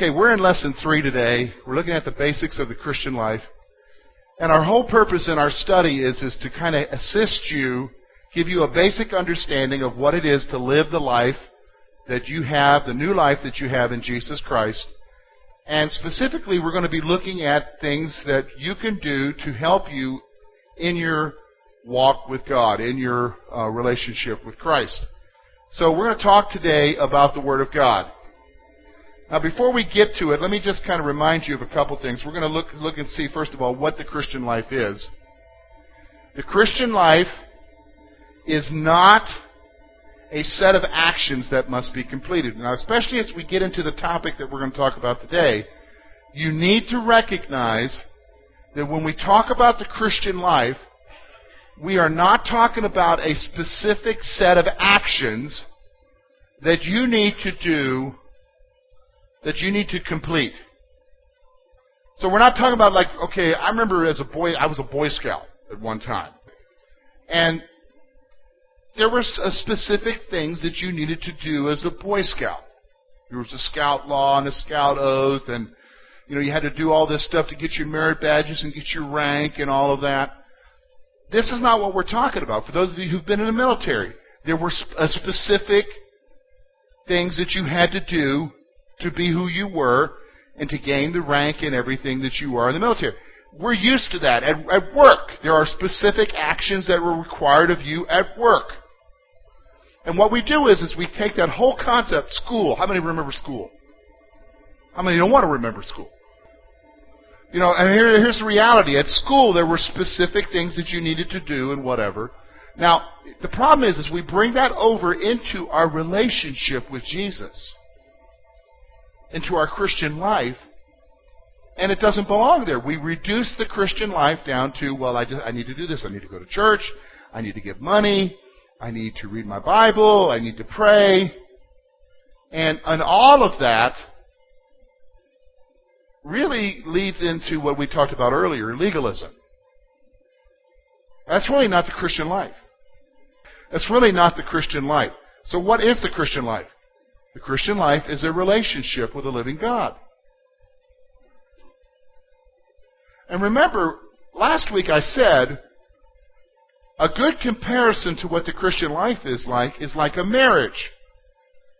Okay, we're in lesson three today. We're looking at the basics of the Christian life. And our whole purpose in our study is, is to kind of assist you, give you a basic understanding of what it is to live the life that you have, the new life that you have in Jesus Christ. And specifically, we're going to be looking at things that you can do to help you in your walk with God, in your uh, relationship with Christ. So we're going to talk today about the Word of God. Now, before we get to it, let me just kind of remind you of a couple things. We're going to look, look and see, first of all, what the Christian life is. The Christian life is not a set of actions that must be completed. Now, especially as we get into the topic that we're going to talk about today, you need to recognize that when we talk about the Christian life, we are not talking about a specific set of actions that you need to do, that you need to complete. So we're not talking about like, okay, I remember as a boy, I was a Boy Scout at one time. And there were uh, specific things that you needed to do as a Boy Scout. There was a scout law and a scout oath, and you know you had to do all this stuff to get your merit badges and get your rank and all of that. This is not what we're talking about. For those of you who've been in the military, there were uh, specific things that you had to do to be who you were and to gain the rank and everything that you are in the military. We're used to that. At, at work, there are specific actions that were required of you at work. And what we do is, is we take that whole concept, school. How many remember school? How many don't want to remember school? You know, and here, here's the reality. At school, there were specific things that you needed to do and whatever. Now, the problem is, is we bring that over into our relationship with Jesus, into our Christian life, and it doesn't belong there. We reduce the Christian life down to, well, I, just, I need to do this. I need to go to church. I need to give money. I need to read my Bible. I need to pray. And, and all of that really leads into what we talked about earlier legalism. That's really not the Christian life. That's really not the Christian life. So, what is the Christian life? The Christian life is a relationship with a living God. And remember, last week I said a good comparison to what the Christian life is like is like a marriage.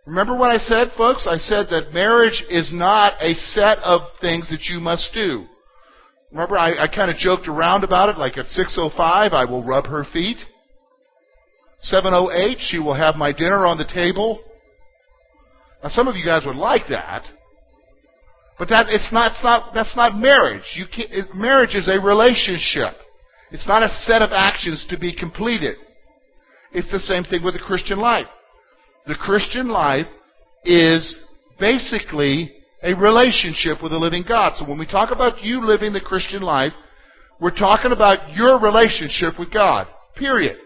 Remember what I said, folks? I said that marriage is not a set of things that you must do. Remember, I, I kind of joked around about it, like at 6.05, I will rub her feet. 7.08, she will have my dinner on the table. Now, some of you guys would like that. But that, it's not, it's not, that's not marriage. You can't, it, marriage is a relationship. It's not a set of actions to be completed. It's the same thing with the Christian life. The Christian life is basically a relationship with the living God. So when we talk about you living the Christian life, we're talking about your relationship with God. Period.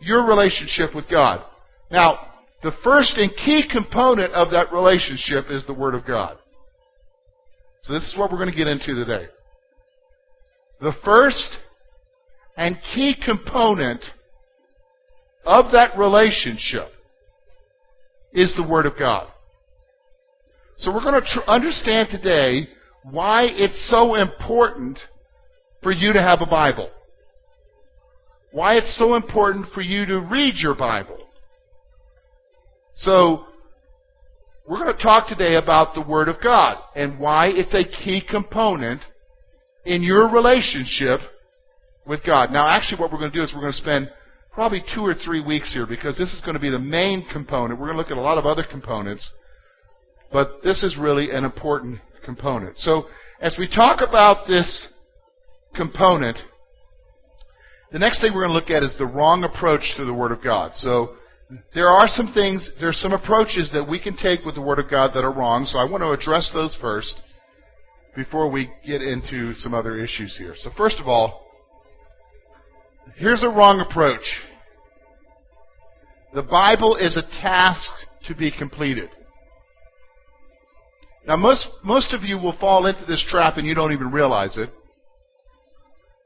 Your relationship with God. Now, the first and key component of that relationship is the Word of God. So this is what we're going to get into today. The first and key component of that relationship is the Word of God. So we're going to tr- understand today why it's so important for you to have a Bible. Why it's so important for you to read your Bible. So, we're going to talk today about the Word of God and why it's a key component in your relationship with God. Now, actually, what we're going to do is we're going to spend probably two or three weeks here because this is going to be the main component. We're going to look at a lot of other components, but this is really an important component. So, as we talk about this component, the next thing we're going to look at is the wrong approach to the Word of God. So, there are some things, there are some approaches that we can take with the Word of God that are wrong, so I want to address those first before we get into some other issues here. So, first of all, here's a wrong approach. The Bible is a task to be completed. Now, most, most of you will fall into this trap and you don't even realize it,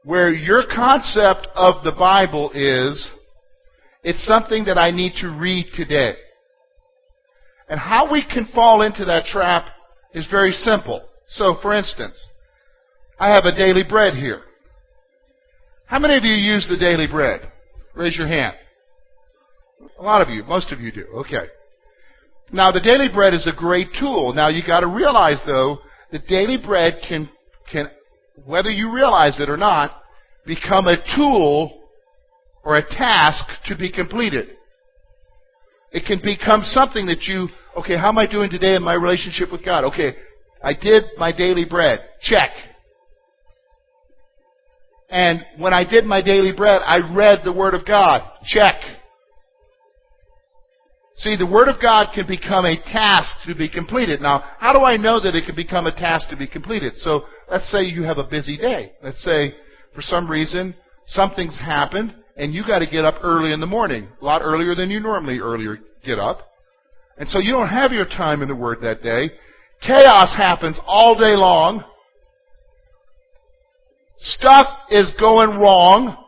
where your concept of the Bible is it's something that I need to read today. And how we can fall into that trap is very simple. So, for instance, I have a daily bread here. How many of you use the daily bread? Raise your hand. A lot of you, most of you do. Okay. Now, the daily bread is a great tool. Now, you got to realize, though, that daily bread can, can, whether you realize it or not, become a tool or a task to be completed. It can become something that you, okay, how am I doing today in my relationship with God? Okay, I did my daily bread. Check. And when I did my daily bread, I read the Word of God. Check. See, the Word of God can become a task to be completed. Now, how do I know that it can become a task to be completed? So, let's say you have a busy day. Let's say, for some reason, something's happened, and you got to get up early in the morning, a lot earlier than you normally earlier get up. And so you don't have your time in the Word that day. Chaos happens all day long. Stuff is going wrong.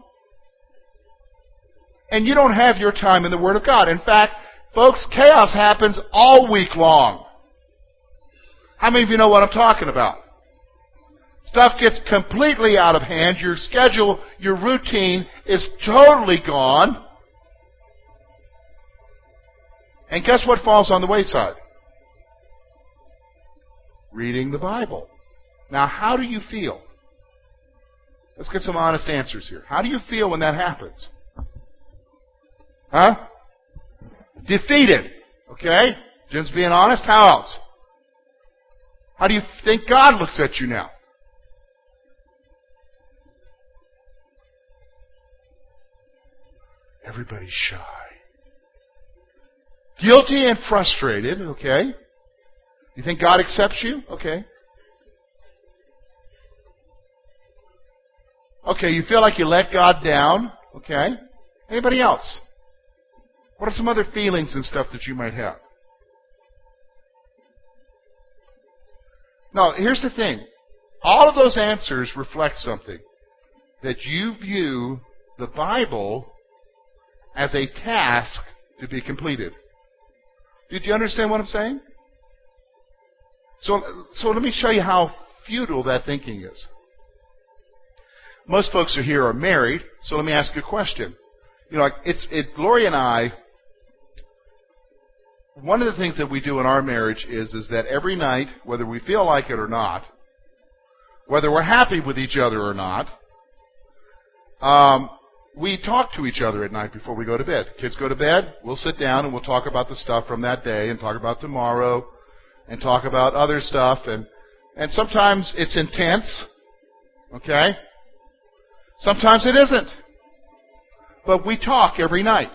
And you don't have your time in the Word of God. In fact, Folks, chaos happens all week long. How many of you know what I'm talking about? Stuff gets completely out of hand. Your schedule, your routine is totally gone. And guess what falls on the wayside? Reading the Bible. Now, how do you feel? Let's get some honest answers here. How do you feel when that happens? Huh? defeated. Okay? Just being honest. How else? How do you think God looks at you now? Everybody's shy. Guilty and frustrated, okay? You think God accepts you? Okay. Okay, you feel like you let God down? Okay. Anybody else? What are some other feelings and stuff that you might have? Now, here's the thing. All of those answers reflect something. That you view the Bible as a task to be completed. Did you understand what I'm saying? So, so let me show you how futile that thinking is. Most folks are here are married, so let me ask you a question. You know, it's it, Gloria and I one of the things that we do in our marriage is, is that every night, whether we feel like it or not, whether we're happy with each other or not, um, we talk to each other at night before we go to bed. Kids go to bed, we'll sit down and we'll talk about the stuff from that day and talk about tomorrow and talk about other stuff and and sometimes it's intense. Okay? Sometimes it isn't. But we talk every night.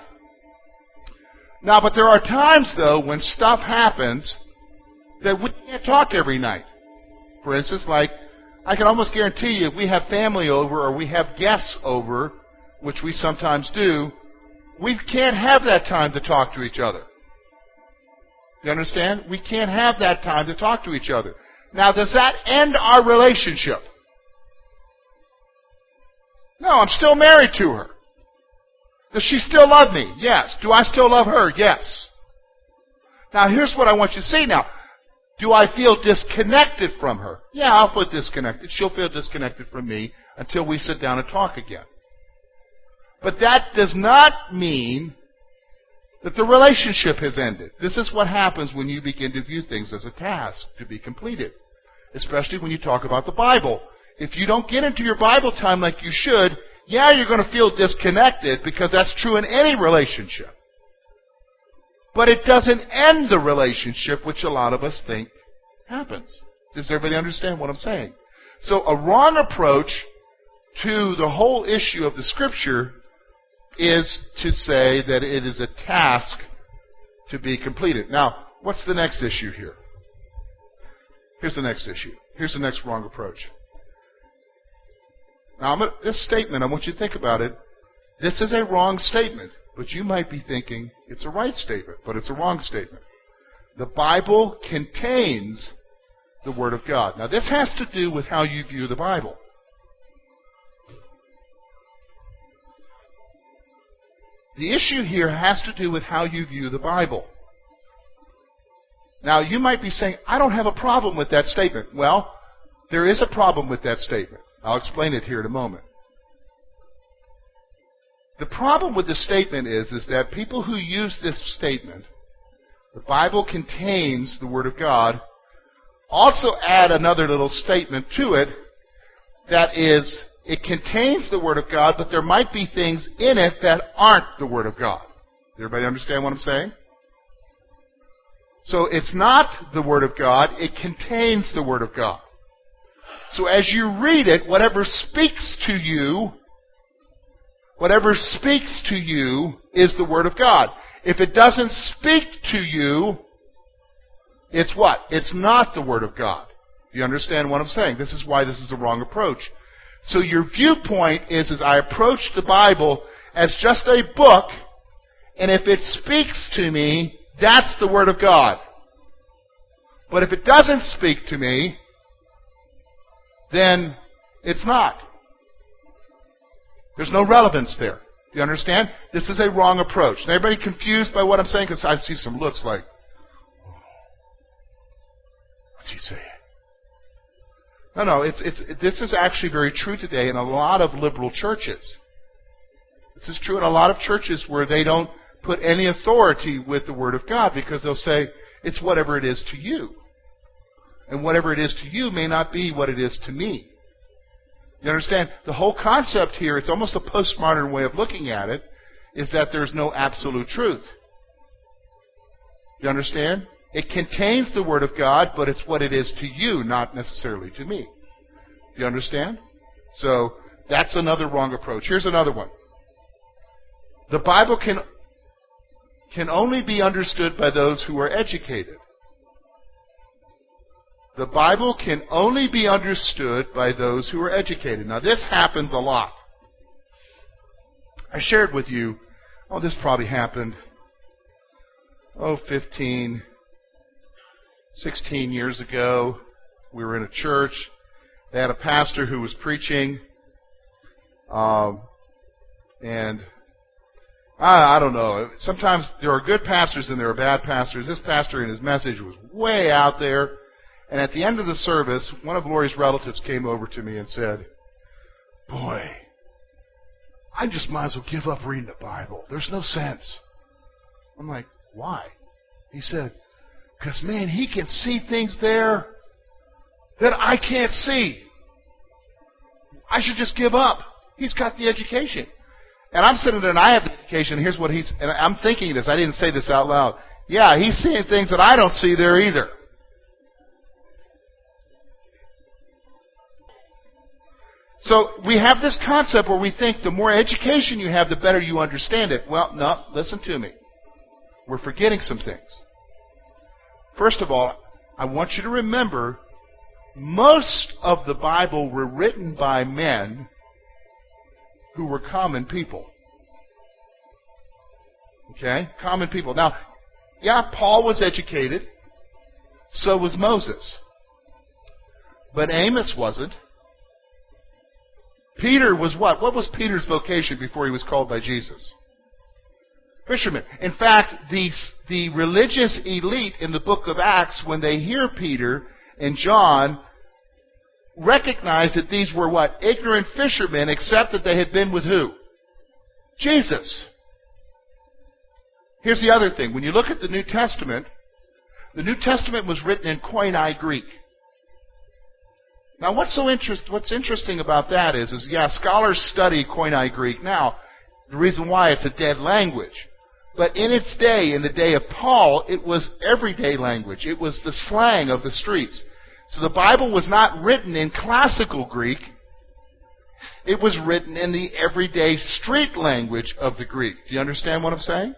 Now, but there are times, though, when stuff happens that we can't talk every night. For instance, like, I can almost guarantee you if we have family over or we have guests over, which we sometimes do, we can't have that time to talk to each other. You understand? We can't have that time to talk to each other. Now, does that end our relationship? No, I'm still married to her. Does she still love me? Yes. Do I still love her? Yes. Now here's what I want you to see now. Do I feel disconnected from her? Yeah, I'll feel disconnected. She'll feel disconnected from me until we sit down and talk again. But that does not mean that the relationship has ended. This is what happens when you begin to view things as a task to be completed. Especially when you talk about the Bible. If you don't get into your Bible time like you should, yeah, you're going to feel disconnected because that's true in any relationship. But it doesn't end the relationship, which a lot of us think happens. Does everybody understand what I'm saying? So a wrong approach to the whole issue of the scripture is to say that it is a task to be completed. Now, what's the next issue here? Here's the next issue. Here's the next wrong approach. Now, this statement, I want you to think about it. This is a wrong statement, but you might be thinking it's a right statement, but it's a wrong statement. The Bible contains the Word of God. Now, this has to do with how you view the Bible. The issue here has to do with how you view the Bible. Now, you might be saying, I don't have a problem with that statement. Well, there is a problem with that statement. I'll explain it here in a moment. The problem with the statement is, is that people who use this statement, the Bible contains the Word of God, also add another little statement to it that is, it contains the Word of God, but there might be things in it that aren't the Word of God. Everybody understand what I'm saying? So it's not the Word of God, it contains the Word of God. So as you read it, whatever speaks to you, whatever speaks to you is the Word of God. If it doesn't speak to you, it's what? It's not the Word of God. Do you understand what I'm saying? This is why this is a wrong approach. So your viewpoint is, is I approach the Bible as just a book, and if it speaks to me, that's the Word of God. But if it doesn't speak to me, then it's not. There's no relevance there. Do you understand? This is a wrong approach. Is everybody confused by what I'm saying? Because I see some looks like, oh, what's he saying? No, no, it's, it's, this is actually very true today in a lot of liberal churches. This is true in a lot of churches where they don't put any authority with the Word of God because they'll say, it's whatever it is to you. And whatever it is to you may not be what it is to me. You understand? The whole concept here, it's almost a postmodern way of looking at it, is that there's no absolute truth. You understand? It contains the Word of God, but it's what it is to you, not necessarily to me. Do you understand? So, that's another wrong approach. Here's another one. The Bible can, can only be understood by those who are educated. The Bible can only be understood by those who are educated. Now, this happens a lot. I shared with you, oh, this probably happened, oh, 15, 16 years ago. We were in a church. They had a pastor who was preaching. Um, and I, I don't know. Sometimes there are good pastors and there are bad pastors. This pastor and his message was way out there. And at the end of the service, one of Lori's relatives came over to me and said, Boy, I just might as well give up reading the Bible. There's no sense. I'm like, why? He said, because, man, he can see things there that I can't see. I should just give up. He's got the education. And I'm sitting there and I have the education. Here's what he's, and I'm thinking this. I didn't say this out loud. Yeah, he's seeing things that I don't see there either. So we have this concept where we think the more education you have, the better you understand it. Well, no, listen to me. We're forgetting some things. First of all, I want you to remember most of the Bible were written by men who were common people. Okay? Common people. Now, yeah, Paul was educated. So was Moses. But Amos wasn't. Peter was what? What was Peter's vocation before he was called by Jesus? Fishermen. In fact, the, the religious elite in the book of Acts, when they hear Peter and John, recognize that these were what? Ignorant fishermen, except that they had been with who? Jesus. Here's the other thing. When you look at the New Testament, the New Testament was written in Koine Greek. Now, what's so interest, what's interesting about that is, is yeah, scholars study Koine Greek now. The reason why it's a dead language. But in its day, in the day of Paul, it was everyday language. It was the slang of the streets. So the Bible was not written in classical Greek. It was written in the everyday street language of the Greek. Do you understand what I'm saying?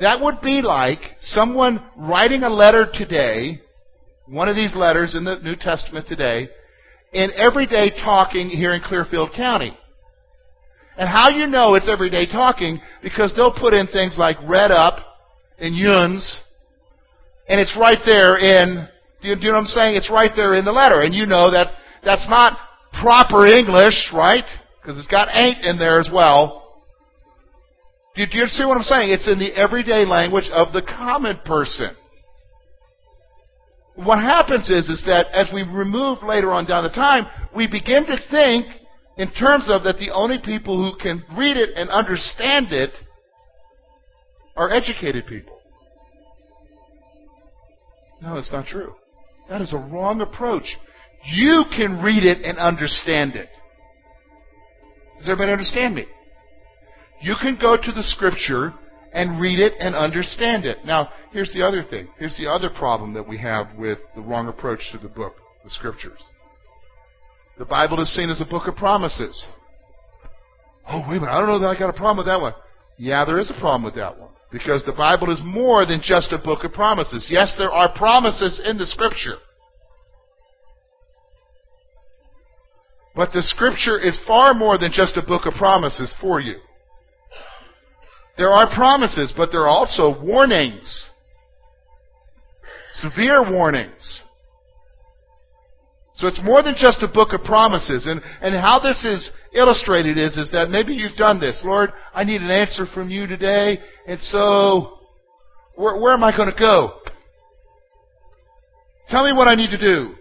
That would be like someone writing a letter today, one of these letters in the New Testament today, in everyday talking here in Clearfield County. And how you know it's everyday talking, because they'll put in things like redd up and yuns, and it's right there in, do you, do you know what I'm saying? It's right there in the letter. And you know that that's not proper English, right? Because it's got ain't in there as well. Do you, do you see what I'm saying? It's in the everyday language of the common person. what happens is, is that as we remove later on down the time, we begin to think in terms of that the only people who can read it and understand it are educated people. No, that's not true. That is a wrong approach. You can read it and understand it. Does everybody understand me? You can go to the scripture and read it and understand it. Now, here's the other thing. Here's the other problem that we have with the wrong approach to the book, the scriptures. The Bible is seen as a book of promises. Oh, wait a minute. I don't know that I got a problem with that one. Yeah, there is a problem with that one. Because the Bible is more than just a book of promises. Yes, there are promises in the Scripture. But the Scripture is far more than just a book of promises for you. There are promises, but there are also warnings. Severe warnings. So it's more than just a book of promises. And, and how this is illustrated is, is that maybe you've done this. Lord, I need an answer from you today. And so, where, where am I going to go? Tell me what I need to do.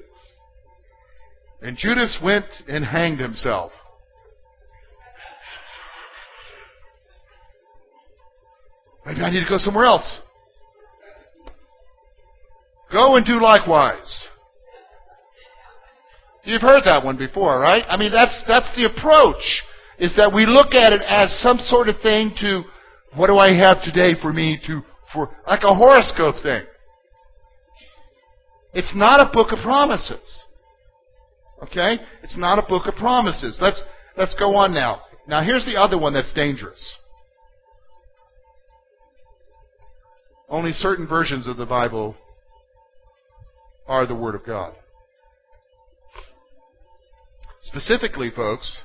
And Judas went and hanged himself. Maybe I need to go somewhere else. Go and do likewise. You've heard that one before, right? I mean, that's, that's the approach, is that we look at it as some sort of thing to, what do I have today for me to, for, like a horoscope thing. It's not a book of promises. Okay? It's not a book of promises. Let's, let's go on now. Now here's the other one that's dangerous. Only certain versions of the Bible are the Word of God. Specifically, folks,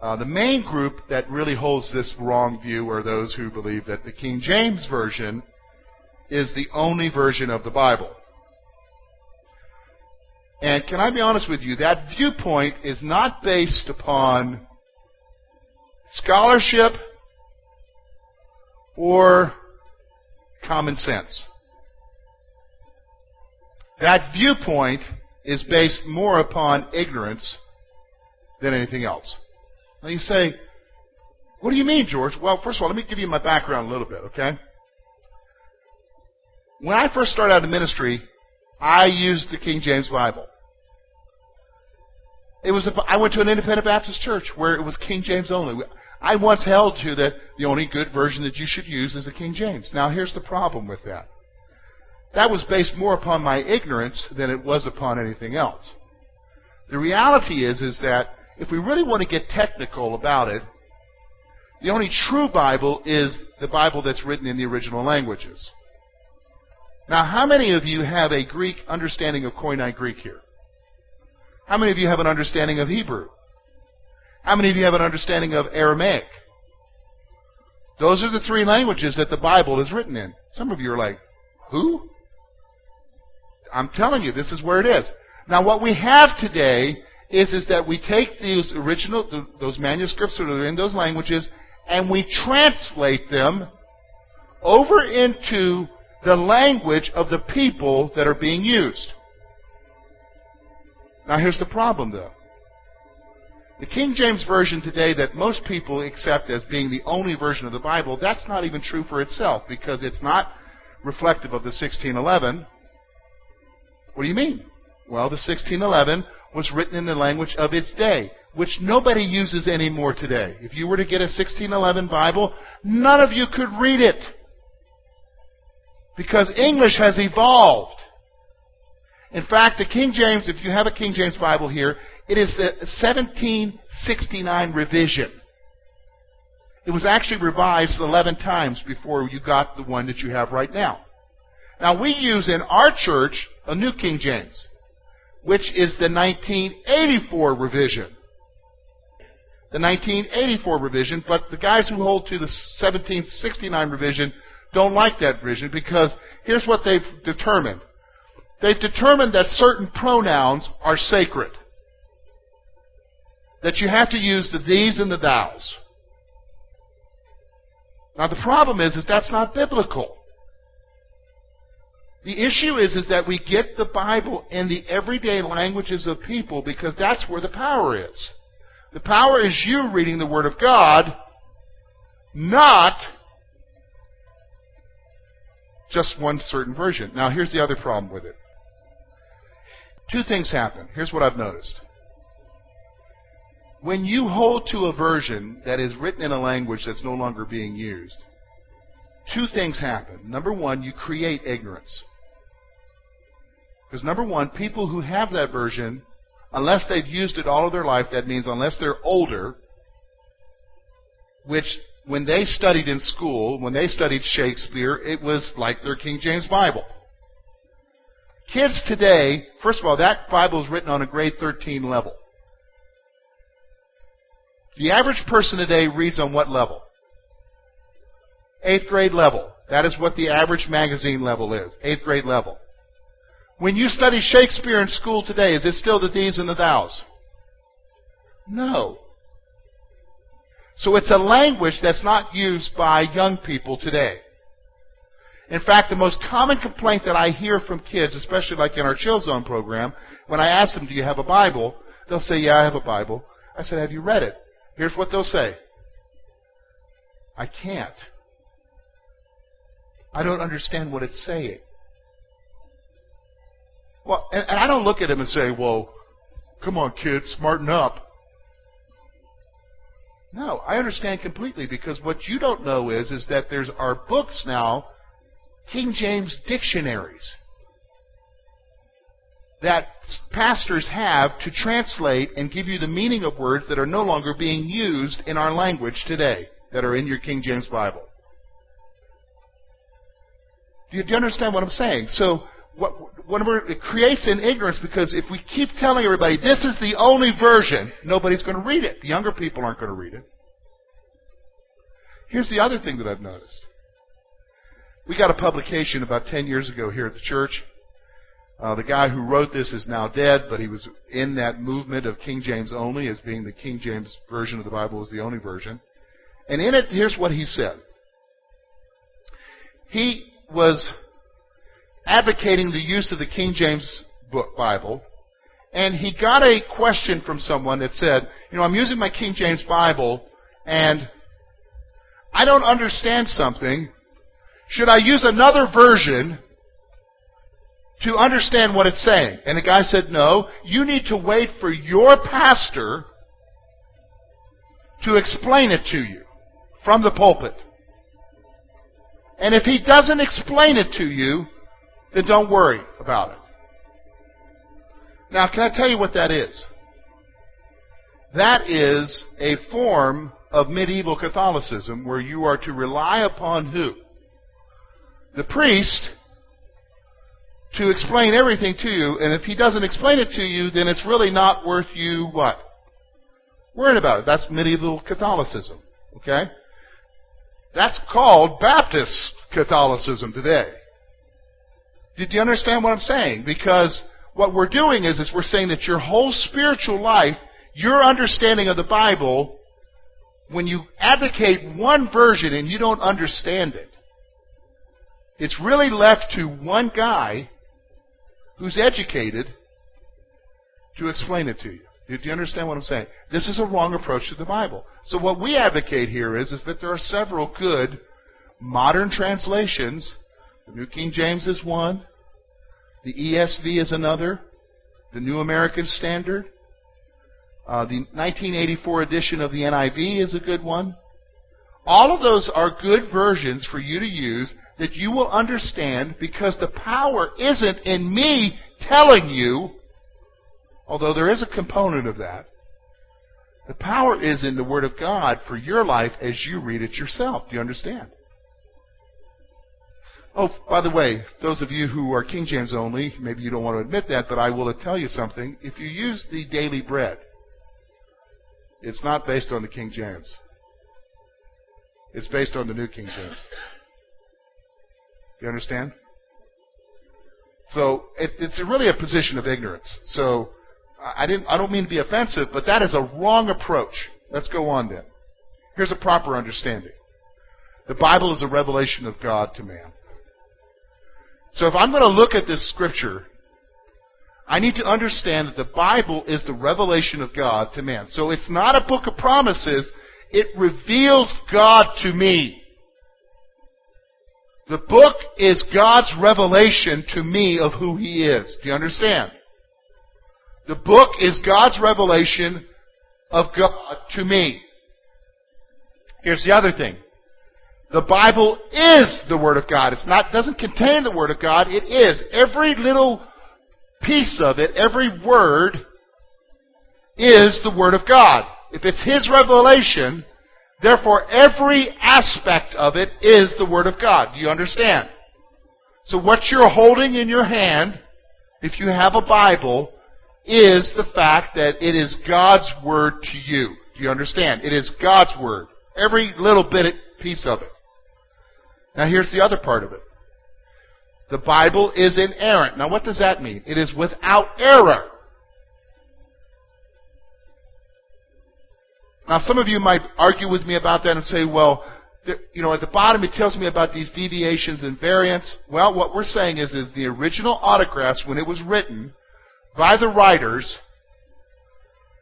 uh, the main group that really holds this wrong view are those who believe that the King James Version is the only version of the Bible. And can I be honest with you? That viewpoint is not based upon scholarship or common sense. That viewpoint is based more upon ignorance than anything else. Now you say, what do you mean, George? Well, first of all, let me give you my background a little bit, okay? When I first started out in ministry, I used the King James Bible. It was a, I went to an independent Baptist church where it was King James only. I once held to that the only good version that you should use is the King James. Now here's the problem with that that was based more upon my ignorance than it was upon anything else. The reality is, is that if we really want to get technical about it, the only true Bible is the Bible that's written in the original languages. Now, how many of you have a Greek understanding of Koine Greek here? How many of you have an understanding of Hebrew? How many of you have an understanding of Aramaic? Those are the three languages that the Bible is written in. Some of you are like, who? I'm telling you, this is where it is. Now, what we have today is, is that we take these original, those manuscripts that are in those languages, and we translate them over into the language of the people that are being used. Now, here's the problem, though. The King James Version today that most people accept as being the only version of the Bible, that's not even true for itself because it's not reflective of the 1611. What do you mean? Well, the 1611 was written in the language of its day, which nobody uses anymore today. If you were to get a 1611 Bible, none of you could read it. Because English has evolved. In fact, the King James, if you have a King James Bible here, it is the 1769 revision. It was actually revised 11 times before you got the one that you have right now. Now, we use in our church a New King James, which is the 1984 revision. The 1984 revision, but the guys who hold to the 1769 revision don't like that revision because here's what they've determined. They've determined that certain pronouns are sacred. That you have to use the these and the thous. Now the problem is, is that's not biblical. The issue is, is that we get the Bible in the everyday languages of people because that's where the power is. The power is you reading the Word of God, not just one certain version. Now, here's the other problem with it. Two things happen. Here's what I've noticed. When you hold to a version that is written in a language that's no longer being used, two things happen. Number one, you create ignorance. Because number one, people who have that version, unless they've used it all of their life, that means unless they're older, which when they studied in school, when they studied Shakespeare, it was like their King James Bible. Kids today, first of all, that Bible is written on a grade 13 level. The average person today reads on what level? Eighth grade level. That is what the average magazine level is. Eighth grade level. When you study Shakespeare in school today, is it still the these and the thous? No. So it's a language that's not used by young people today. In fact, the most common complaint that I hear from kids, especially like in our Chill Zone program, when I ask them, Do you have a Bible? They'll say, Yeah, I have a Bible. I said, Have you read it? Here's what they'll say I can't. I don't understand what it's saying. Well, and, and I don't look at him and say, Well, come on, kid, smarten up. No, I understand completely because what you don't know is is that there's our books now, King James dictionaries that pastors have to translate and give you the meaning of words that are no longer being used in our language today that are in your King James Bible. Do you, do you understand what I'm saying? So what, it creates an ignorance because if we keep telling everybody this is the only version, nobody's going to read it. The younger people aren't going to read it. Here's the other thing that I've noticed. We got a publication about 10 years ago here at the church. Uh, the guy who wrote this is now dead, but he was in that movement of King James only, as being the King James version of the Bible was the only version. And in it, here's what he said. He was advocating the use of the King James book Bible, and he got a question from someone that said, "You know, I'm using my King James Bible, and I don't understand something. Should I use another version to understand what it's saying?" And the guy said, "No. You need to wait for your pastor to explain it to you from the pulpit." And if he doesn't explain it to you, then don't worry about it. Now, can I tell you what that is? That is a form of medieval Catholicism where you are to rely upon who? The priest to explain everything to you, and if he doesn't explain it to you, then it's really not worth you what? Worrying about it. That's medieval Catholicism. Okay? That's called Baptist Catholicism today. Did you understand what I'm saying? Because what we're doing is, is we're saying that your whole spiritual life, your understanding of the Bible, when you advocate one version and you don't understand it, it's really left to one guy who's educated to explain it to you. Do you understand what I'm saying? This is a wrong approach to the Bible. So what we advocate here is, is that there are several good modern translations the New King James is one. The ESV is another. The New American Standard. Uh, the 1984 edition of the NIV is a good one. All of those are good versions for you to use that you will understand because the power isn't in me telling you, although there is a component of that. The power is in the Word of God for your life as you read it yourself. Do you understand? Oh, by the way, those of you who are King James only, maybe you don't want to admit that, but I will tell you something. If you use the daily bread, it's not based on the King James. It's based on the New King James. You understand? So it, it's really a position of ignorance. So I didn't. I don't mean to be offensive, but that is a wrong approach. Let's go on then. Here's a proper understanding. The Bible is a revelation of God to man. So if I'm going to look at this scripture, I need to understand that the Bible is the revelation of God to man. So it's not a book of promises, it reveals God to me. The book is God's revelation to me of who He is. Do you understand? The book is God's revelation of God to me. Here's the other thing. The Bible is the Word of God. It's not, doesn't contain the Word of God. It is. Every little piece of it, every word, is the Word of God. If it's His revelation, therefore every aspect of it is the Word of God. Do you understand? So what you're holding in your hand, if you have a Bible, is the fact that it is God's Word to you. Do you understand? It is God's Word. Every little bit piece of it. Now here's the other part of it. The Bible is inerrant. Now what does that mean? It is without error. Now some of you might argue with me about that and say, well, you know, at the bottom it tells me about these deviations and variants. Well, what we're saying is that the original autographs, when it was written by the writers,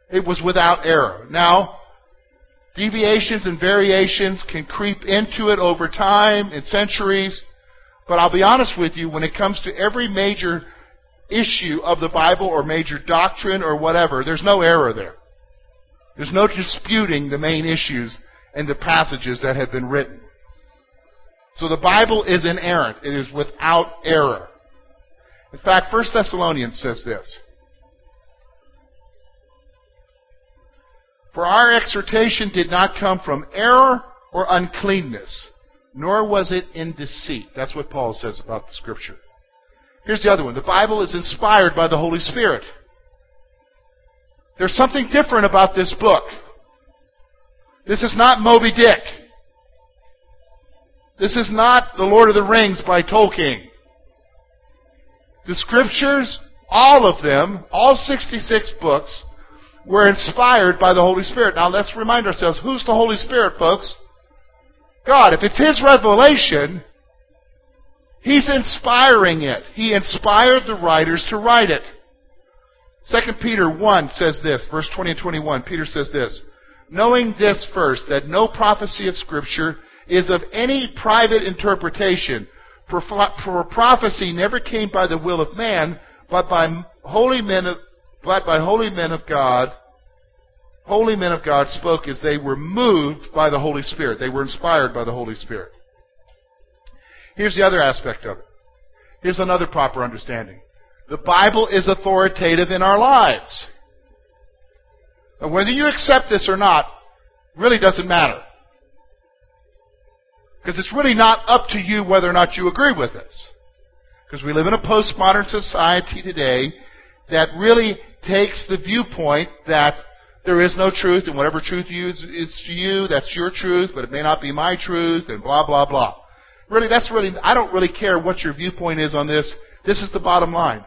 it was without error. Now, Deviations and variations can creep into it over time and centuries. But I'll be honest with you, when it comes to every major issue of the Bible or major doctrine or whatever, there's no error there. There's no disputing the main issues and the passages that have been written. So the Bible is inerrant. It is without error. In fact, 1 Thessalonians says this. For our exhortation did not come from error or uncleanness, nor was it in deceit. That's what Paul says about the Scripture. Here's the other one. The Bible is inspired by the Holy Spirit. There's something different about this book. This is not Moby Dick. This is not The Lord of the Rings by Tolkien. The Scriptures, all of them, all 66 books, were inspired by the Holy Spirit. Now let's remind ourselves, who's the Holy Spirit, folks? God. If it's His revelation, He's inspiring it. He inspired the writers to write it. 2 Peter 1 says this, verse 20 and 21, Peter says this, Knowing this first, that no prophecy of Scripture is of any private interpretation, for, for prophecy never came by the will of man, but by holy men of, but by holy men of God, holy men of God spoke as they were moved by the Holy Spirit. They were inspired by the Holy Spirit. Here's the other aspect of it. Here's another proper understanding. The Bible is authoritative in our lives. Now, whether you accept this or not really doesn't matter. Because it's really not up to you whether or not you agree with this. Because we live in a postmodern society today that really takes the viewpoint that there is no truth, and whatever truth you is, is to you, that's your truth, but it may not be my truth, and blah, blah, blah. Really, that's really, I don't really care what your viewpoint is on this. This is the bottom line.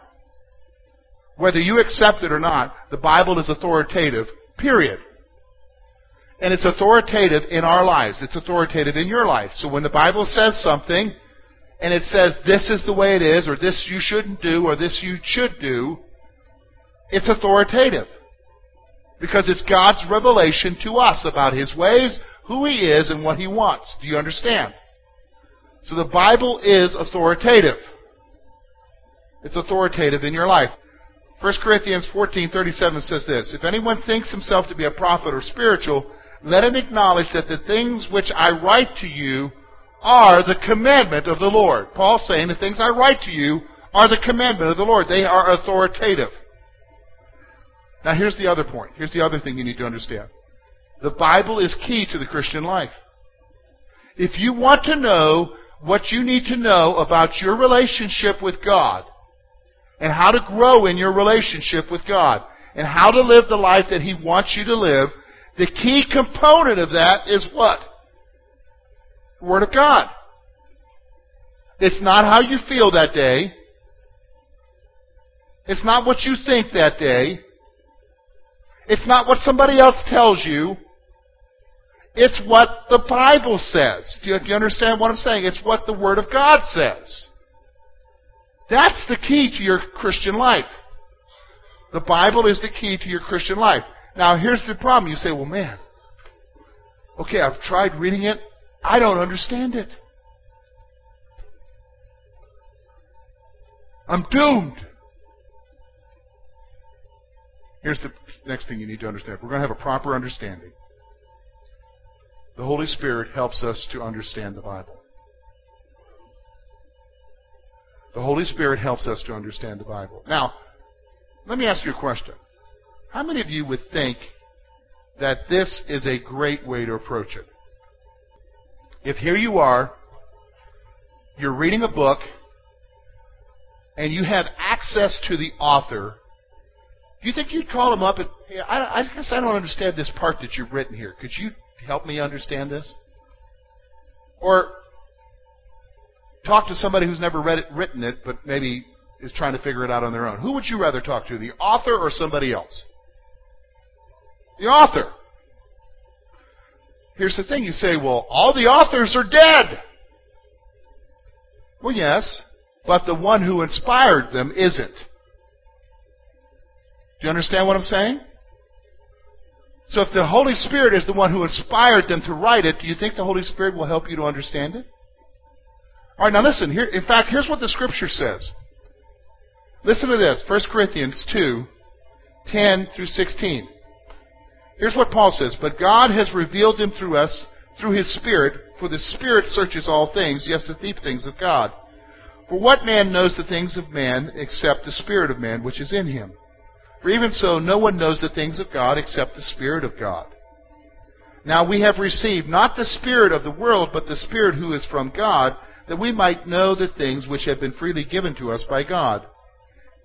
Whether you accept it or not, the Bible is authoritative, period. And it's authoritative in our lives. It's authoritative in your life. So when the Bible says something, and it says this is the way it is, or this you shouldn't do, or this you should do, it's authoritative. Because it's God's revelation to us about His ways, who He is, and what He wants. Do you understand? So the Bible is authoritative. It's authoritative in your life. 1 Corinthians 14:37 says this, If anyone thinks himself to be a prophet or spiritual, let him acknowledge that the things which I write to you are the commandment of the Lord. Paul saying the things I write to you are the commandment of the Lord. They are authoritative. Now, here's the other point. Here's the other thing you need to understand. The Bible is key to the Christian life. If you want to know what you need to know about your relationship with God, and how to grow in your relationship with God, and how to live the life that He wants you to live, the key component of that is what? The Word of God. It's not how you feel that day. It's not what you think that day. It's not what somebody else tells you. It's what the Bible says. Do you, do you, understand what I'm saying? It's what the Word of God says. That's the key to your Christian life. The Bible is the key to your Christian life. Now, here's the problem. You say, well, man, okay, I've tried reading it. I don't understand it. I'm doomed. Here's the next thing you need to understand. We're going to have a proper understanding. The Holy Spirit helps us to understand the Bible. The Holy Spirit helps us to understand the Bible. Now, let me ask you a question. How many of you would think that this is a great way to approach it? If here you are, you're reading a book, and you have access to the author, you think you'd call him up and, I, I guess I don't understand this part that you've written here. Could you help me understand this? Or talk to somebody who's never read it, written it, but maybe is trying to figure it out on their own. Who would you rather talk to, the author or somebody else? The author. Here's the thing you say, well, all the authors are dead. Well, yes, but the one who inspired them isn't. Do you understand what I'm saying? So if the Holy Spirit is the one who inspired them to write it, do you think the Holy Spirit will help you to understand it? All right, now listen. Here, in fact, here's what the Scripture says. Listen to this 1 Corinthians 2 10 through 16. Here's what Paul says But God has revealed him through us, through His Spirit, for the Spirit searches all things, yes, the deep things of God. For what man knows the things of man except the Spirit of man which is in him? For even so, no one knows the things of God except the Spirit of God. Now we have received not the Spirit of the world, but the Spirit who is from God, that we might know the things which have been freely given to us by God.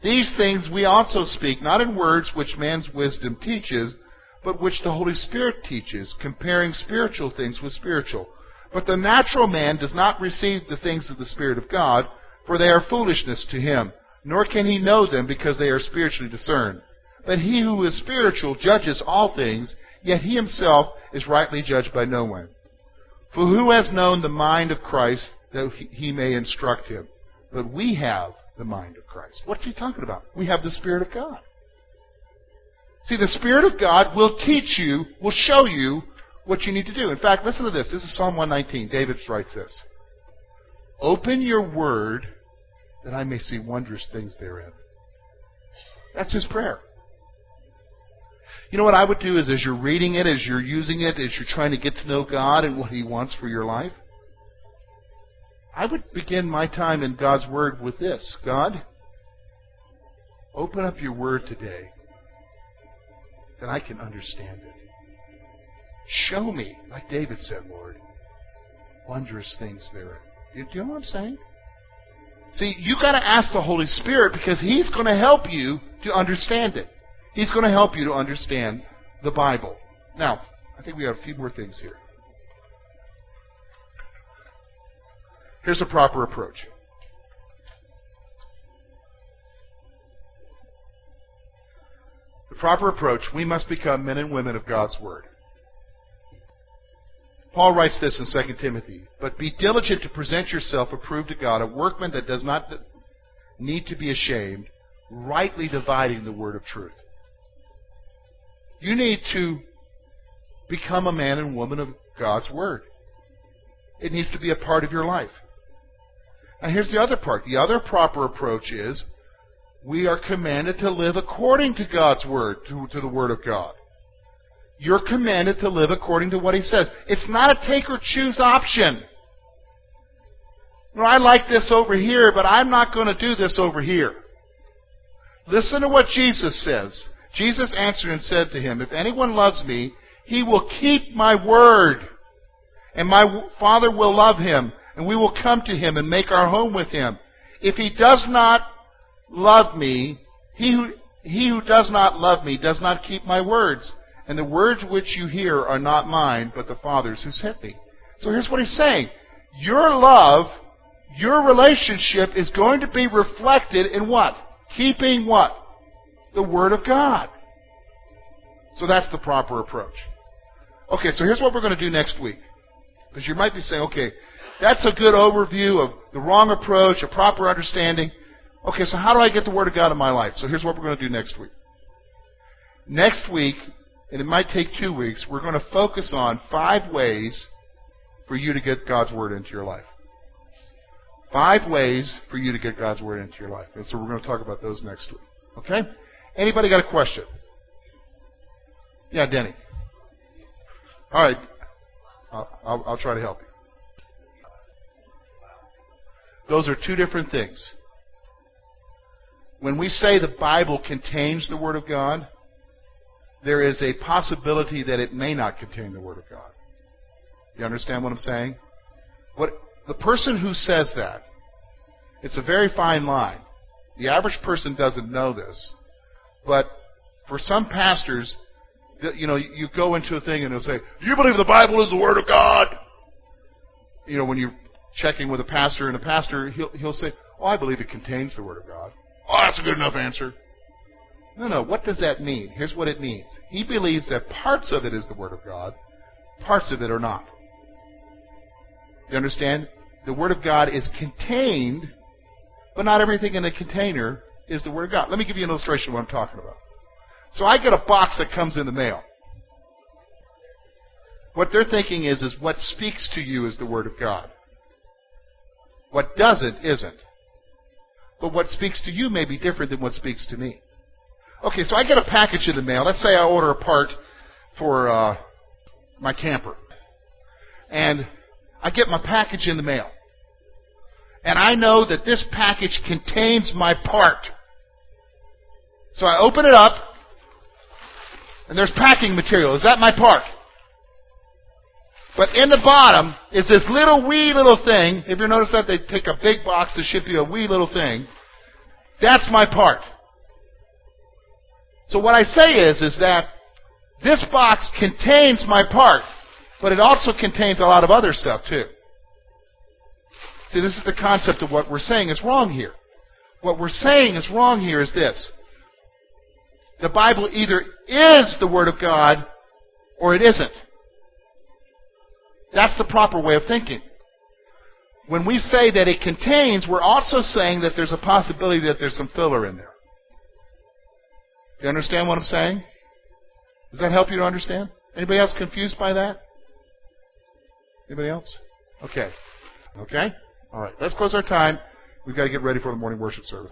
These things we also speak, not in words which man's wisdom teaches, but which the Holy Spirit teaches, comparing spiritual things with spiritual. But the natural man does not receive the things of the Spirit of God, for they are foolishness to him nor can he know them because they are spiritually discerned. But he who is spiritual judges all things, yet he himself is rightly judged by no one. For who has known the mind of Christ that he may instruct him? But we have the mind of Christ. What's he talking about? We have the Spirit of God. See, the Spirit of God will teach you, will show you what you need to do. In fact, listen to this. This is Psalm 119. David writes this. Open your word that I may see wondrous things therein. That's his prayer. You know what I would do is as you're reading it, as you're using it, as you're trying to get to know God and what He wants for your life, I would begin my time in God's Word with this God, open up your Word today that I can understand it. Show me, like David said, Lord, wondrous things therein. Do you know what I'm saying? See, you got to ask the Holy Spirit because He's going to help you to understand it. He's going to help you to understand the Bible. Now, I think we have a few more things here. Here's a proper approach. The proper approach, we must become men and women of God's Word. Paul writes this in 2 Timothy But be diligent to present yourself approved to God, a workman that does not need to be ashamed, rightly dividing the word of truth. You need to become a man and woman of God's Word. It needs to be a part of your life. Now, here's the other part. The other proper approach is we are commanded to live according to God's Word, to, to the Word of God. You're commanded to live according to what He says. It's not a take or choose option. No, I like this over here, but I'm not going to do this over here. Listen to what Jesus says. Jesus answered and said to him, If anyone loves me, he will keep my word. And my Father will love him, and we will come to him and make our home with him. If he does not love me, he who, he who does not love me does not keep my words. And the words which you hear are not mine, but the Father's who sent me. So here's what he's saying. Your love, your relationship is going to be reflected in what? Keeping what? The Word of God. So that's the proper approach. Okay, so here's what we're going to do next week. Because you might be saying, okay, that's a good overview of the wrong approach, a proper understanding. Okay, so how do I get the Word of God in my life? So here's what we're going to do next week. Next week, and it might take two weeks, we're going to focus on five ways for you to get God's Word into your life. Five ways for you to get God's Word into your life. And so we're going to talk about those next week. Okay? Anybody got a question? Yeah, Denny. All right. I'll, I'll, I'll try to help you. Those are two different things. When we say the Bible contains the Word of God, there is a possibility that it may not contain the Word of God. You understand what I'm saying? What the person who says that, it's a very fine line. The average person doesn't know this, but for some pastors, you know, you go into a thing and they'll say, "Do you believe the Bible is the Word of God?" You know, when you're checking with a pastor, and the pastor he'll he'll say, "Oh, I believe it contains the Word of God." Oh, that's a good enough answer. No, no. What does that mean? Here's what it means. He believes that parts of it is the Word of God, parts of it are not. You understand? The Word of God is contained, but not everything in the container is the Word of God. Let me give you an illustration of what I'm talking about. So I get a box that comes in the mail. What they're thinking is, is what speaks to you is the Word of God. What doesn't, isn't. But what speaks to you may be different than what speaks to me. Okay, so I get a package in the mail. Let's say I order a part for uh, my camper. And I get my package in the mail. And I know that this package contains my part. So I open it up, and there's packing material. Is that my part? But in the bottom is this little wee little thing. If you notice that they take a big box to ship you a wee little thing. That's my part. So what I say is, is that this box contains my part, but it also contains a lot of other stuff too. See, this is the concept of what we're saying is wrong here. What we're saying is wrong here is this. The Bible either is the Word of God or it isn't. That's the proper way of thinking. When we say that it contains, we're also saying that there's a possibility that there's some filler in there. Do you understand what I'm saying? Does that help you to understand? Anybody else confused by that? Anybody else? Okay. Okay? All right. Let's close our time. We've got to get ready for the morning worship service.